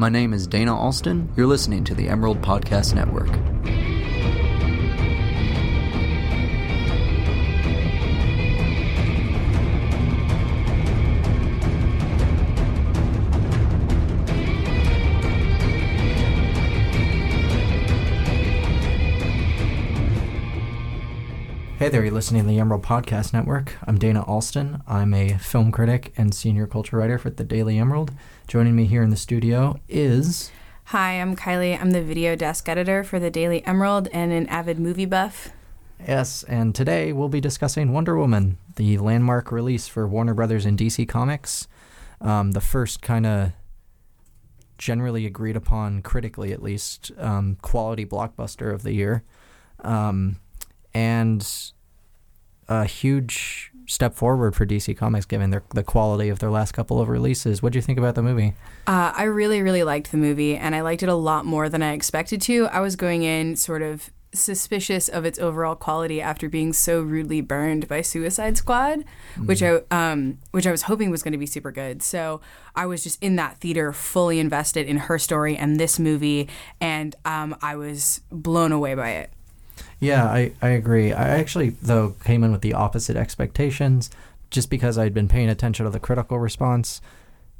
My name is Dana Alston. You're listening to the Emerald Podcast Network. Hey there, you're listening to the Emerald Podcast Network. I'm Dana Alston. I'm a film critic and senior culture writer for the Daily Emerald. Joining me here in the studio is. Hi, I'm Kylie. I'm the video desk editor for the Daily Emerald and an avid movie buff. Yes, and today we'll be discussing Wonder Woman, the landmark release for Warner Brothers and DC Comics. Um, the first kind of generally agreed upon, critically at least, um, quality blockbuster of the year. Um, and a huge step forward for DC Comics given their, the quality of their last couple of releases. What do you think about the movie? Uh, I really, really liked the movie, and I liked it a lot more than I expected to. I was going in sort of suspicious of its overall quality after being so rudely burned by Suicide Squad, mm-hmm. which I um, which I was hoping was going to be super good. So I was just in that theater, fully invested in her story and this movie, and um, I was blown away by it. Yeah, I, I agree. I actually, though, came in with the opposite expectations just because I'd been paying attention to the critical response.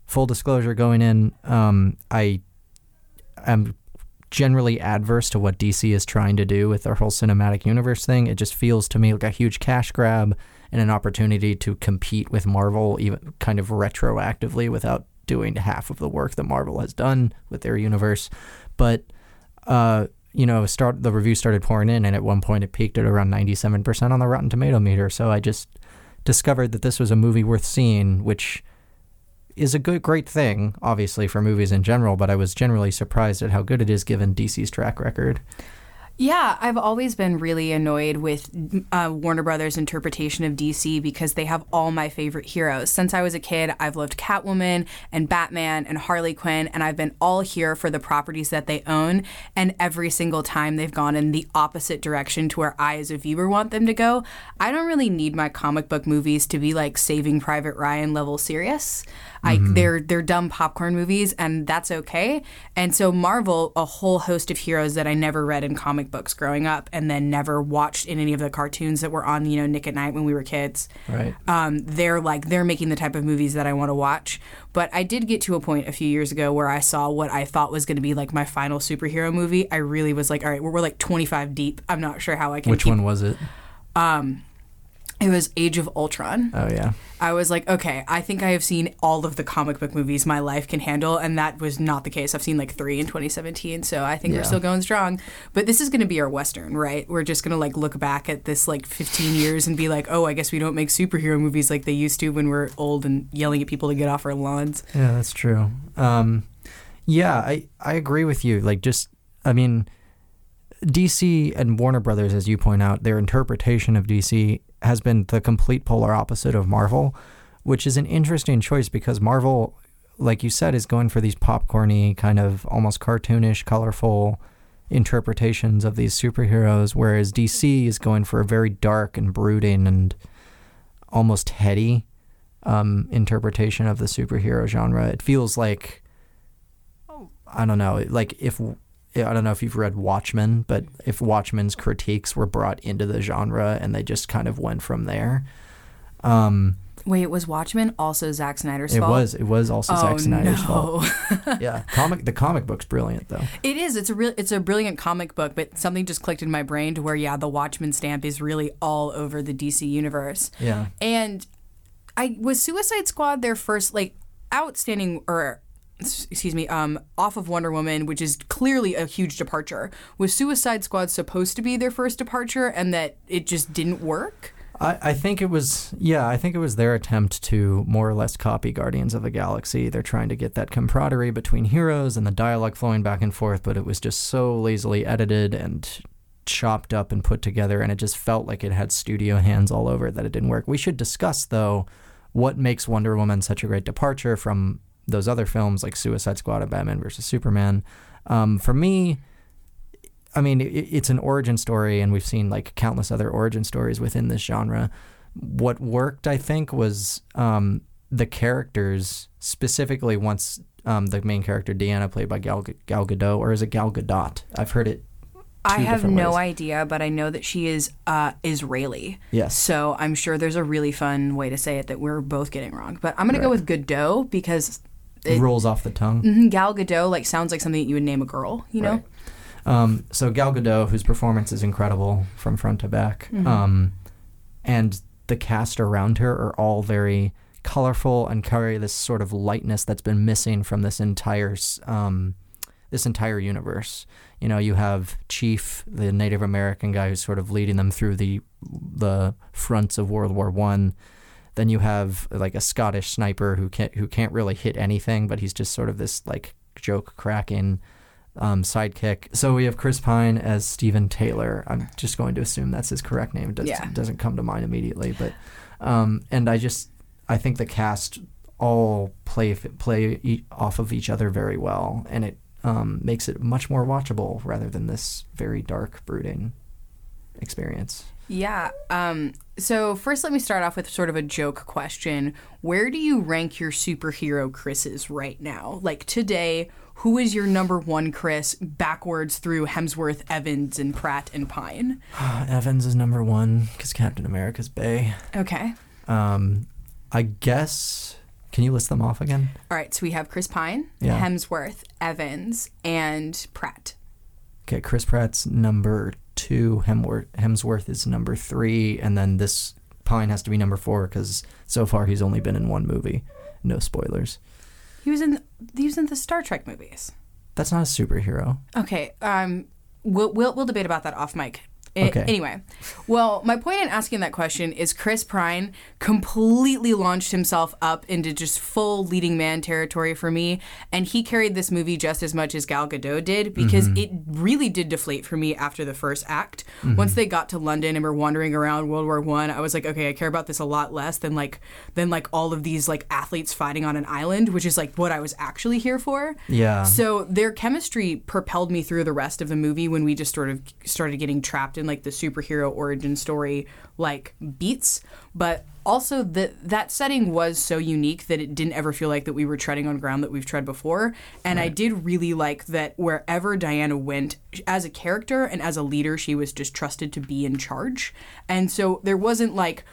Full disclosure going in, um, I am generally adverse to what DC is trying to do with their whole cinematic universe thing. It just feels to me like a huge cash grab and an opportunity to compete with Marvel, even kind of retroactively without doing half of the work that Marvel has done with their universe. But uh, you know, start the review started pouring in, and at one point it peaked at around 97% on the Rotten Tomato meter. So I just discovered that this was a movie worth seeing, which is a good, great thing, obviously, for movies in general, but I was generally surprised at how good it is given DC's track record. Yeah, I've always been really annoyed with uh, Warner Brothers' interpretation of DC because they have all my favorite heroes. Since I was a kid, I've loved Catwoman and Batman and Harley Quinn, and I've been all here for the properties that they own. And every single time they've gone in the opposite direction to where I, as a viewer, want them to go. I don't really need my comic book movies to be like Saving Private Ryan level serious. I, mm-hmm. they're they're dumb popcorn movies, and that's okay. And so Marvel, a whole host of heroes that I never read in comic books growing up, and then never watched in any of the cartoons that were on, you know, Nick at Nite when we were kids. Right. Um, they're like they're making the type of movies that I want to watch. But I did get to a point a few years ago where I saw what I thought was going to be like my final superhero movie. I really was like, all right, we're, we're like 25 deep. I'm not sure how I can. Which keep, one was it? Um, it was Age of Ultron. Oh yeah. I was like, okay, I think I have seen all of the comic book movies my life can handle, and that was not the case. I've seen like three in 2017, so I think yeah. we're still going strong. But this is going to be our western, right? We're just going to like look back at this like 15 years and be like, oh, I guess we don't make superhero movies like they used to when we're old and yelling at people to get off our lawns. Yeah, that's true. Um, yeah, I I agree with you. Like, just I mean. DC and Warner Brothers, as you point out, their interpretation of DC has been the complete polar opposite of Marvel, which is an interesting choice because Marvel, like you said, is going for these popcorny, kind of almost cartoonish, colorful interpretations of these superheroes, whereas DC is going for a very dark and brooding and almost heady um, interpretation of the superhero genre. It feels like I don't know, like if I don't know if you've read Watchmen, but if Watchmen's critiques were brought into the genre and they just kind of went from there. Um, Wait, it was Watchmen also Zack Snyder's it fault? It was. It was also oh, Zack Snyder's no. fault. yeah, comic. The comic book's brilliant, though. It is. It's a real. It's a brilliant comic book, but something just clicked in my brain to where, yeah, the Watchmen stamp is really all over the DC universe. Yeah. And I was Suicide Squad their first like outstanding or excuse me, um, off of Wonder Woman, which is clearly a huge departure. Was Suicide Squad supposed to be their first departure and that it just didn't work? I, I think it was, yeah, I think it was their attempt to more or less copy Guardians of the Galaxy. They're trying to get that camaraderie between heroes and the dialogue flowing back and forth, but it was just so lazily edited and chopped up and put together, and it just felt like it had studio hands all over it that it didn't work. We should discuss, though, what makes Wonder Woman such a great departure from those other films like Suicide Squad and Batman versus Superman. Um, for me, I mean, it, it's an origin story, and we've seen like countless other origin stories within this genre. What worked, I think, was um, the characters specifically once um, the main character Diana, played by Gal, Gal Gadot, or is it Gal Gadot? I've heard it. I have no ways. idea, but I know that she is uh, Israeli. Yes. So I'm sure there's a really fun way to say it that we're both getting wrong. But I'm gonna go with Godot because it, rolls off the tongue. mhm, Gal Gadot like sounds like something that you would name a girl. You know? Right. Um, so Gal Gadot, whose performance is incredible from front to back, Mm-hmm. um, and the cast around her are all very colorful and carry this sort of lightness that's been missing from this entire um, this entire universe. You know, you have Chief, the Native American guy who's sort of leading them through the the fronts of World War One. Then you have like a Scottish sniper who can't who can't really hit anything, but he's just sort of this like joke cracking um, sidekick. So we have Chris Pine as Stephen Taylor. I'm just going to assume that's his correct name. It does, Yeah. doesn't come to mind immediately, but um, and I just I think the cast all play play off of each other very well, and it um, makes it much more watchable rather than this very dark, brooding experience. Yeah. Um, so first, let me start off with sort of a joke question. Where do you rank your superhero Chris's right now? Like today, who is your number one Chris backwards through Hemsworth, Evans, and Pratt and Pine? Evans is number one because Captain America's Bay. Okay. Um, I guess. Can you list them off again? All right. So we have Chris Pine, Yeah. Hemsworth, Evans, and Pratt. Okay, Chris Pratt's number two. Hemworth, Hemsworth is number three, and then this Pine has to be number four because so far he's only been in one movie. No spoilers. He was in he was in the Star Trek movies. That's not a superhero. Okay. Um, we'll we'll, we'll debate about that off mic. Okay. Anyway, well, my point in asking that question is Chris Pine completely launched himself up into just full leading man territory for me, and he carried this movie just as much as Gal Gadot did because Mm-hmm. it really did deflate for me after the first act. Once they got to London and were wandering around World War One, I, I was like, okay, I care about this a lot less than like than like all of these like athletes fighting on an island, which is like what I was actually here for. Yeah. So their chemistry propelled me through the rest of the movie when we just sort of started getting trapped in like the superhero origin story like beats. But also that that setting was so unique that it didn't ever feel like that we were treading on ground that we've tread before. And I did really like that wherever Diana went as a character and as a leader, she was just trusted to be in charge. And so there wasn't like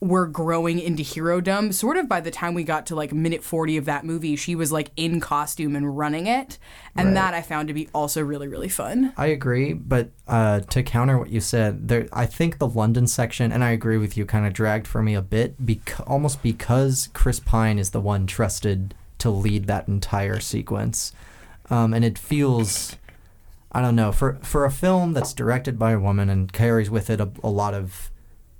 we're growing into hero dumb. Sort of by the time we got to like minute 40 of that movie, she was like in costume and running it. And Right. that I found to be also really, really fun. I agree, but uh, to counter what you said, there I think the London section, and I agree with you, kind of dragged for me a bit, bec- almost because Chris Pine is the one trusted to lead that entire sequence, um, and it feels, I don't know, for for a film that's directed by a woman and carries with it a, a lot of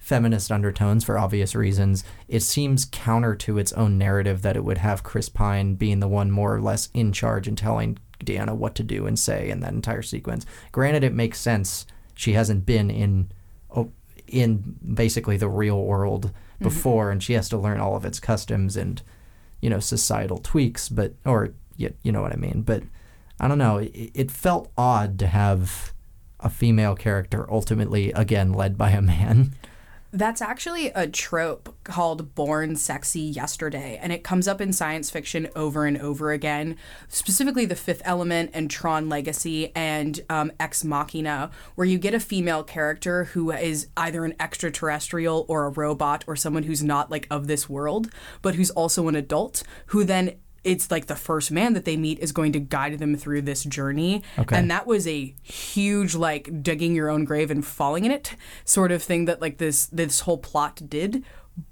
feminist undertones for obvious reasons, it seems counter to its own narrative that it would have Chris Pine being the one more or less in charge and telling Diana what to do and say in that entire sequence. Granted, it makes sense. She hasn't been in oh, in basically the real world mm-hmm. before, and she has to learn all of its customs and you know societal tweaks. But or you, you know what I mean. But I don't know. It, it felt odd to have a female character ultimately again led by a man. That's actually a trope called Born Sexy Yesterday, and it comes up in science fiction over and over again, specifically The Fifth Element and Tron Legacy and um, Ex Machina, where you get a female character who is either an extraterrestrial or a robot or someone who's not like of this world, but who's also an adult, who then it's like the first man that they meet is going to guide them through this journey. Okay. And that was a huge like digging your own grave and falling in it sort of thing that like this this whole plot did.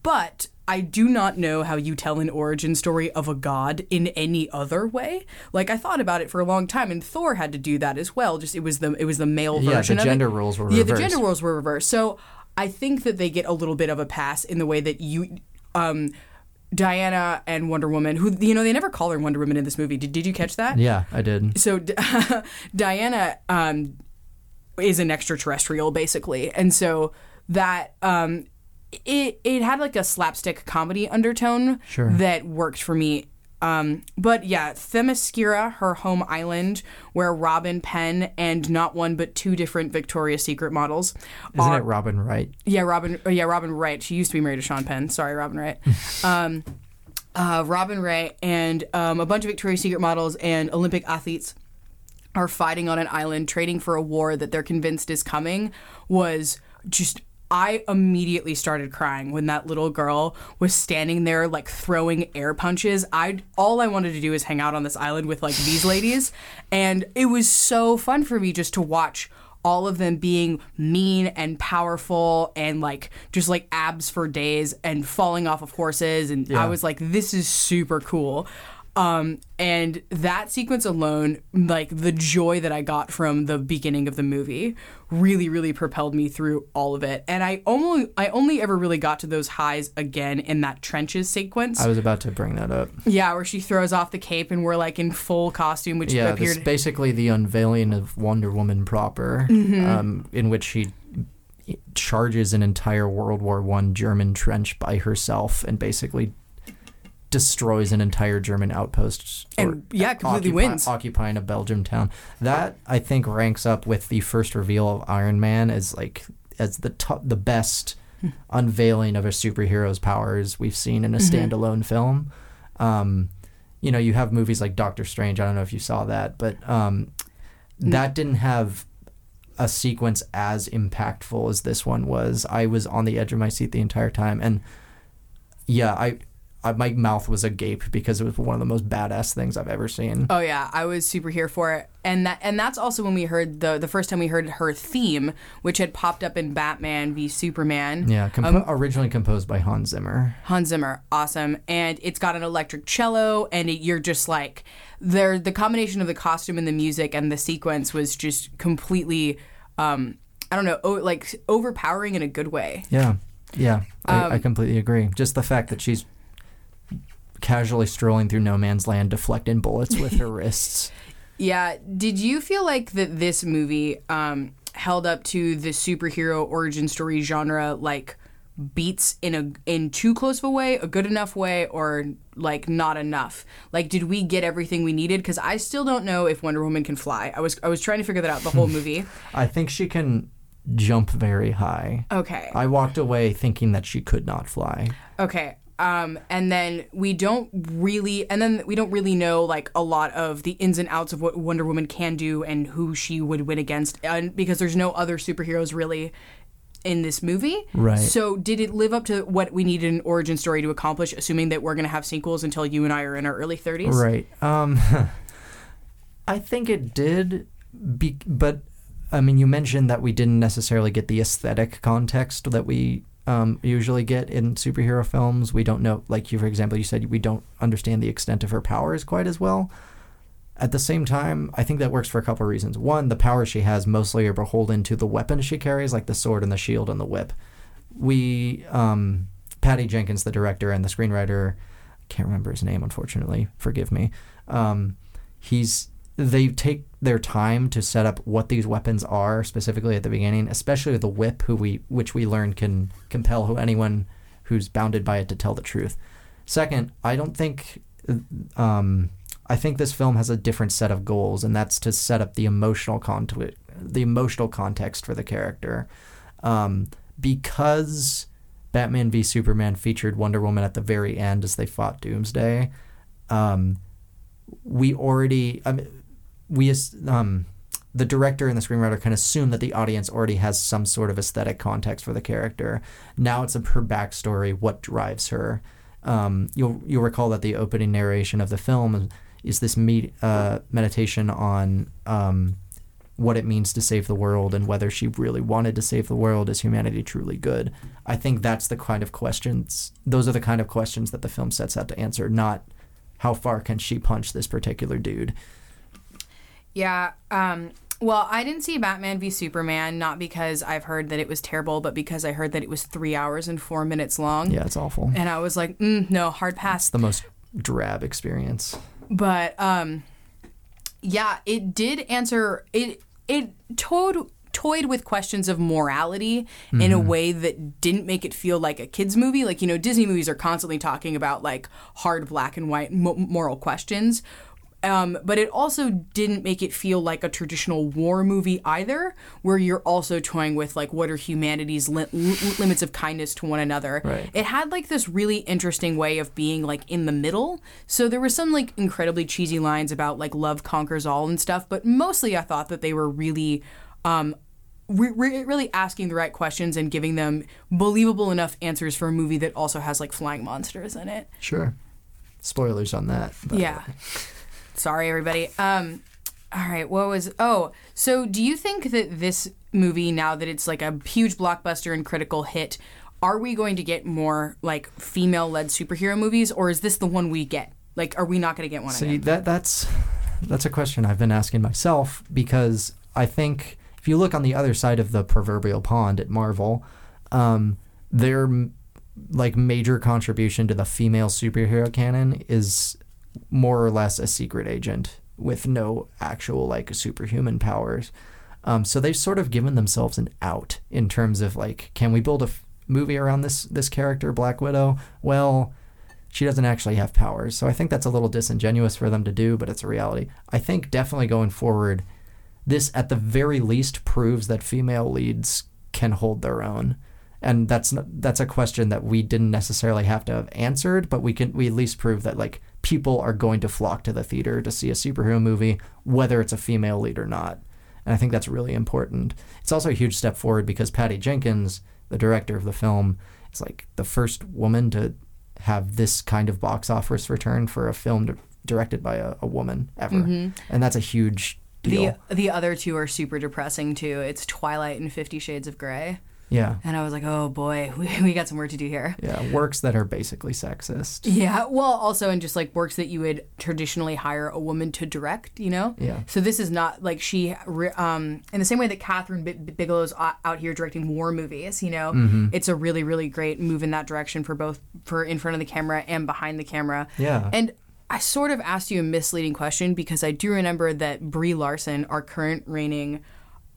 But I do not know how you tell an origin story of a god in any other way. Like I thought about it for a long time, and Thor had to do that as well. Just it was the it was the male Yeah, version. the of it. gender roles were yeah, the gender roles were reversed. So I think that they get a little bit of a pass in the way that you. Um, Diana and Wonder Woman, who you know they never call her Wonder Woman in this movie. Did, did you catch that? Yeah, I did. so Diana um, is an extraterrestrial basically, and so that um, it it had like a slapstick comedy undertone Sure. that worked for me. Um, but yeah, Themyscira, her home island, where Robin Penn and not one but two different Victoria's Secret models. Isn't are- it Robin Wright? yeah, Robin. oh, Yeah, Robin Wright. She used to be married to Sean Penn. Sorry, Robin Wright. um, uh, Robin Wright and um, a bunch of Victoria's Secret models and Olympic athletes are fighting on an island, trading for a war that they're convinced is coming, was just. I immediately started crying when that little girl was standing there like throwing air punches. I all I wanted to do is hang out on this island with like these ladies, and it was so fun for me just to watch all of them being mean and powerful and like just like abs for days and falling off of horses and I was like this is super cool. Um, and that sequence alone, like the joy that I got from the beginning of the movie, really, really propelled me through all of it. And I only, I only ever really got to those highs again in that trenches sequence. I was about to bring that up. yeah, where she throws off the cape and we're like in full costume, which Yeah, appeared. this is basically the unveiling of Wonder Woman proper, Mm-hmm. um, in which she charges an entire World War One German trench by herself and basically destroys an entire German outpost. And, yeah, completely occupy- wins. occupying a Belgium town. That I think ranks up with the first reveal of Iron Man as like as the top, the best unveiling of a superhero's powers we've seen in a Mm-hmm. standalone film. Um, you know, you have movies like Doctor Strange. I don't know if you saw that, but um, that didn't have a sequence as impactful as this one was. I was on the edge of my seat the entire time, and yeah, I, I my mouth was agape because it was one of the most badass things I've ever seen. Oh yeah, I was super here for it, and that and that's also when we heard the the first time we heard her theme, which had popped up in Batman v Superman. Yeah, compo- originally composed by Hans Zimmer. Hans Zimmer, awesome, and it's got an electric cello, and it, you're just like there. The combination of the costume and the music and the sequence was just completely, um, I don't know, o- like overpowering in a good way. Yeah, yeah, I, Um, I completely agree. Just the fact that she's casually strolling through no man's land, deflecting bullets with her wrists. Yeah. Did you feel like that this movie um, held up to the superhero origin story genre like beats in a in too close of a way, a good enough way, or like not enough? Like, did we get everything we needed? Because I still don't know if Wonder Woman can fly. I was I was trying to figure that out the whole movie. I think she can jump very high. Okay. I walked away thinking that she could not fly. Okay. Um, and then we don't really, and then we don't really know like a lot of the ins and outs of what Wonder Woman can do and who she would win against, and because there's no other superheroes really in this movie. Right. So did it live up to what we needed an origin story to accomplish? Assuming that we're gonna have sequels until you and I are in our early 30s. Right. Um, I think it did, be, but I mean, you mentioned that we didn't necessarily get the aesthetic context that we um, usually get in superhero films. We don't know, like you, for example, you said we don't understand the extent of her powers quite as well. At the same time, I think that works for a couple of reasons. One, the powers she has mostly are beholden to the weapons she carries, like the sword and the shield and the whip. We, um, Patty Jenkins, the director and the screenwriter, I can't remember his name, unfortunately. Forgive me. Um, he's they take their time to set up what these weapons are specifically at the beginning, especially the whip, who we which we learn can compel who anyone who's bounded by it to tell the truth. Second, I don't think um, I think this film has a different set of goals, and that's to set up the emotional context, the emotional context for the character, um, because Batman v Superman featured Wonder Woman at the very end as they fought Doomsday. Um, we already, I mean, we um, the director and the screenwriter can assume that the audience already has some sort of aesthetic context for the character. Now it's her backstory, what drives her. Um, you'll you'll recall that the opening narration of the film is this me- uh, meditation on um, what it means to save the world and whether she really wanted to save the world. Is humanity truly good? I think that's the kind of questions. Those are the kind of questions that the film sets out to answer. Not how far can she punch this particular dude. Yeah. Um, well, I didn't see Batman v Superman not because I've heard that it was terrible, but because I heard that it was three hours and four minutes long. Yeah, it's awful. And I was like, mm, no, hard pass. the most drab experience. But um, yeah, it did answer it. It toyed toyed with questions of morality in a way that didn't make it feel like a kids movie. Like you know, Disney movies are constantly talking about like hard black and white mo- moral questions. Um, but it also didn't make it feel like a traditional war movie either, where you're also toying with like what are humanity's li- li- limits of kindness to one another. Right. It had like this really interesting way of being like in the middle. So there were some like incredibly cheesy lines about like love conquers all and stuff, but mostly I thought that they were really um, re- re- really asking the right questions and giving them believable enough answers for a movie that also has like flying monsters in it. Sure. Spoilers on that. but- Yeah. Sorry, everybody. Um, all right. What was? Oh, so do you think that this movie, now that it's like a huge blockbuster and critical hit, are we going to get more like female-led superhero movies, or is this the one we get? Like, are we not going to get one See again? that that's that's a question I've been asking myself because I think if you look on the other side of the proverbial pond at Marvel, um, their like major contribution to the female superhero canon is more or less a secret agent with no actual like superhuman powers. Um, so they've sort of given themselves an out in terms of like, can we build a f- movie around this this character, Black Widow? Well, she doesn't actually have powers. So I think that's a little disingenuous for them to do, but it's a reality. I think definitely going forward, this at the very least proves that female leads can hold their own. And that's not, that's a question that we didn't necessarily have to have answered, but we can we at least prove that like people are going to flock to the theater to see a superhero movie, whether it's a female lead or not. And I think that's really important. It's also a huge step forward because Patty Jenkins, the director of the film, is like the first woman to have this kind of box office return for a film di- directed by a, a woman ever. Mm-hmm. And that's a huge deal. the the other two are super depressing too. It's Twilight and Fifty Shades of Grey, yeah. and I was like, oh boy, we, we got some work to do here. Yeah. Works that are basically sexist. Yeah, well, also in just like works that you would traditionally hire a woman to direct, you know. Yeah. So this is not like she, um, in the same way that Kathryn B- Bigelow's out here directing war movies, you know. Mm-hmm. It's a really, really great move in that direction for both for in front of the camera and behind the camera. Yeah. And I sort of asked you a misleading question because I do remember that Brie Larson, our current reigning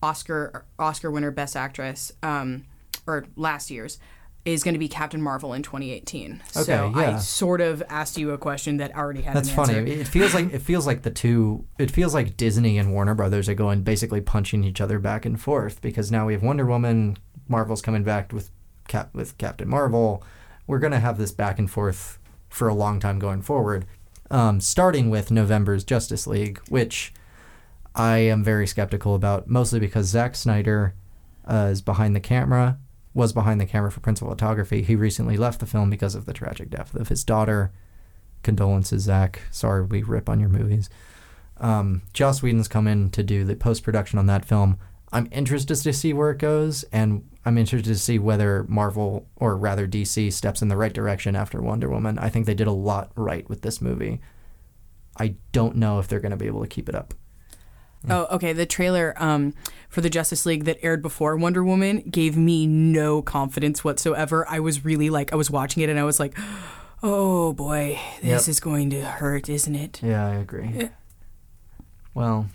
Oscar Oscar winner, Best Actress, um, or last year's, is going to be Captain Marvel in 2018. Okay, so Okay, I sort of asked you a question that already had That's an funny. It feels like it feels like the two. It feels like Disney and Warner Brothers are going basically punching each other back and forth because now we have Wonder Woman, Marvel's coming back with Cap with Captain Marvel. We're gonna have this back and forth for a long time going forward. Um, starting with November's Justice League, which I am very skeptical about, mostly because Zack Snyder uh, is behind the camera, was behind the camera for principal photography. He recently left the film because of the tragic death of his daughter. Condolences, Zack. Sorry we rip on your movies. Um, Joss Whedon's come in to do the post production on that film. I'm interested to see where it goes, and I'm interested to see whether Marvel, or rather DC, steps in the right direction after Wonder Woman. I think they did a lot right with this movie. I don't know if they're going to be able to keep it up. Oh, okay. The trailer um, for the Justice League that aired before Wonder Woman gave me no confidence whatsoever. I was really like, I was watching it and I was like, oh boy, this Yep. is going to hurt, isn't it? Yeah, I agree. Well,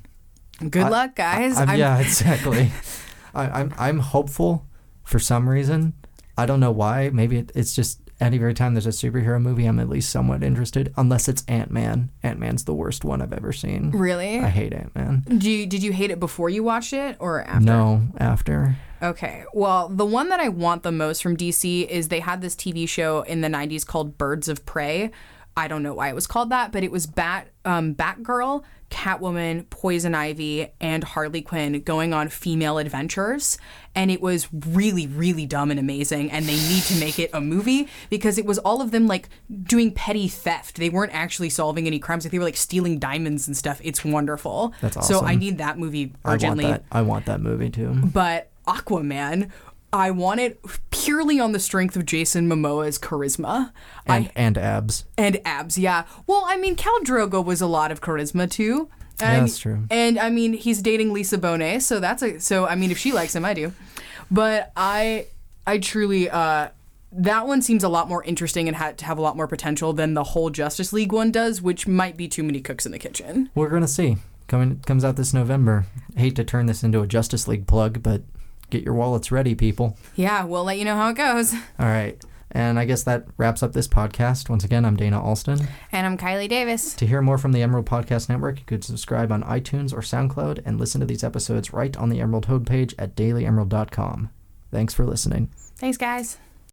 Good I- luck, guys. I'm- I'm- yeah, exactly. I, I'm I'm hopeful for some reason. I don't know why. Maybe it, it's just any every time there's a superhero movie, I'm at least somewhat interested. Unless it's Ant Man. Ant Man's the worst one I've ever seen. Really? I hate Ant Man. Do you, did you hate it before you watched it or after? No, after. Okay. Well, the one that I want the most from DC is they had this TV show in the 90s called Birds of Prey. I don't know why it was called that, but it was Bat um, Batgirl, Catwoman, Poison Ivy, and Harley Quinn going on female adventures. And it was really, really dumb and amazing. And they need to make it a movie because it was all of them like doing petty theft. They weren't actually solving any crimes. Like they were like stealing diamonds and stuff. It's wonderful. That's awesome. So I need that movie urgently. I want that. I want that movie too. but Aquaman, I want it purely on the strength of Jason Momoa's charisma And I, and abs. and abs. Yeah. Well, I mean, Khal Drogo was a lot of charisma too. Yeah, And- that's true. And I mean, he's dating Lisa Bonet, so that's a so. I mean, if she likes him, I do. But I, I truly, uh, that one seems a lot more interesting and had to have a lot more potential than the whole Justice League one does, which might be too many cooks in the kitchen. We're gonna see. Coming comes out this November. Hate to turn this into a Justice League plug, but get your wallets ready, people. Yeah, we'll let you know how it goes. All right. And I guess that wraps up this podcast. Once again, I'm Dana Alston. And I'm Kylie Davis. To hear more from the Emerald Podcast Network, you could subscribe on iTunes or SoundCloud and listen to these episodes right on the Emerald homepage at dailyemerald.com. Thanks for listening. Thanks, guys.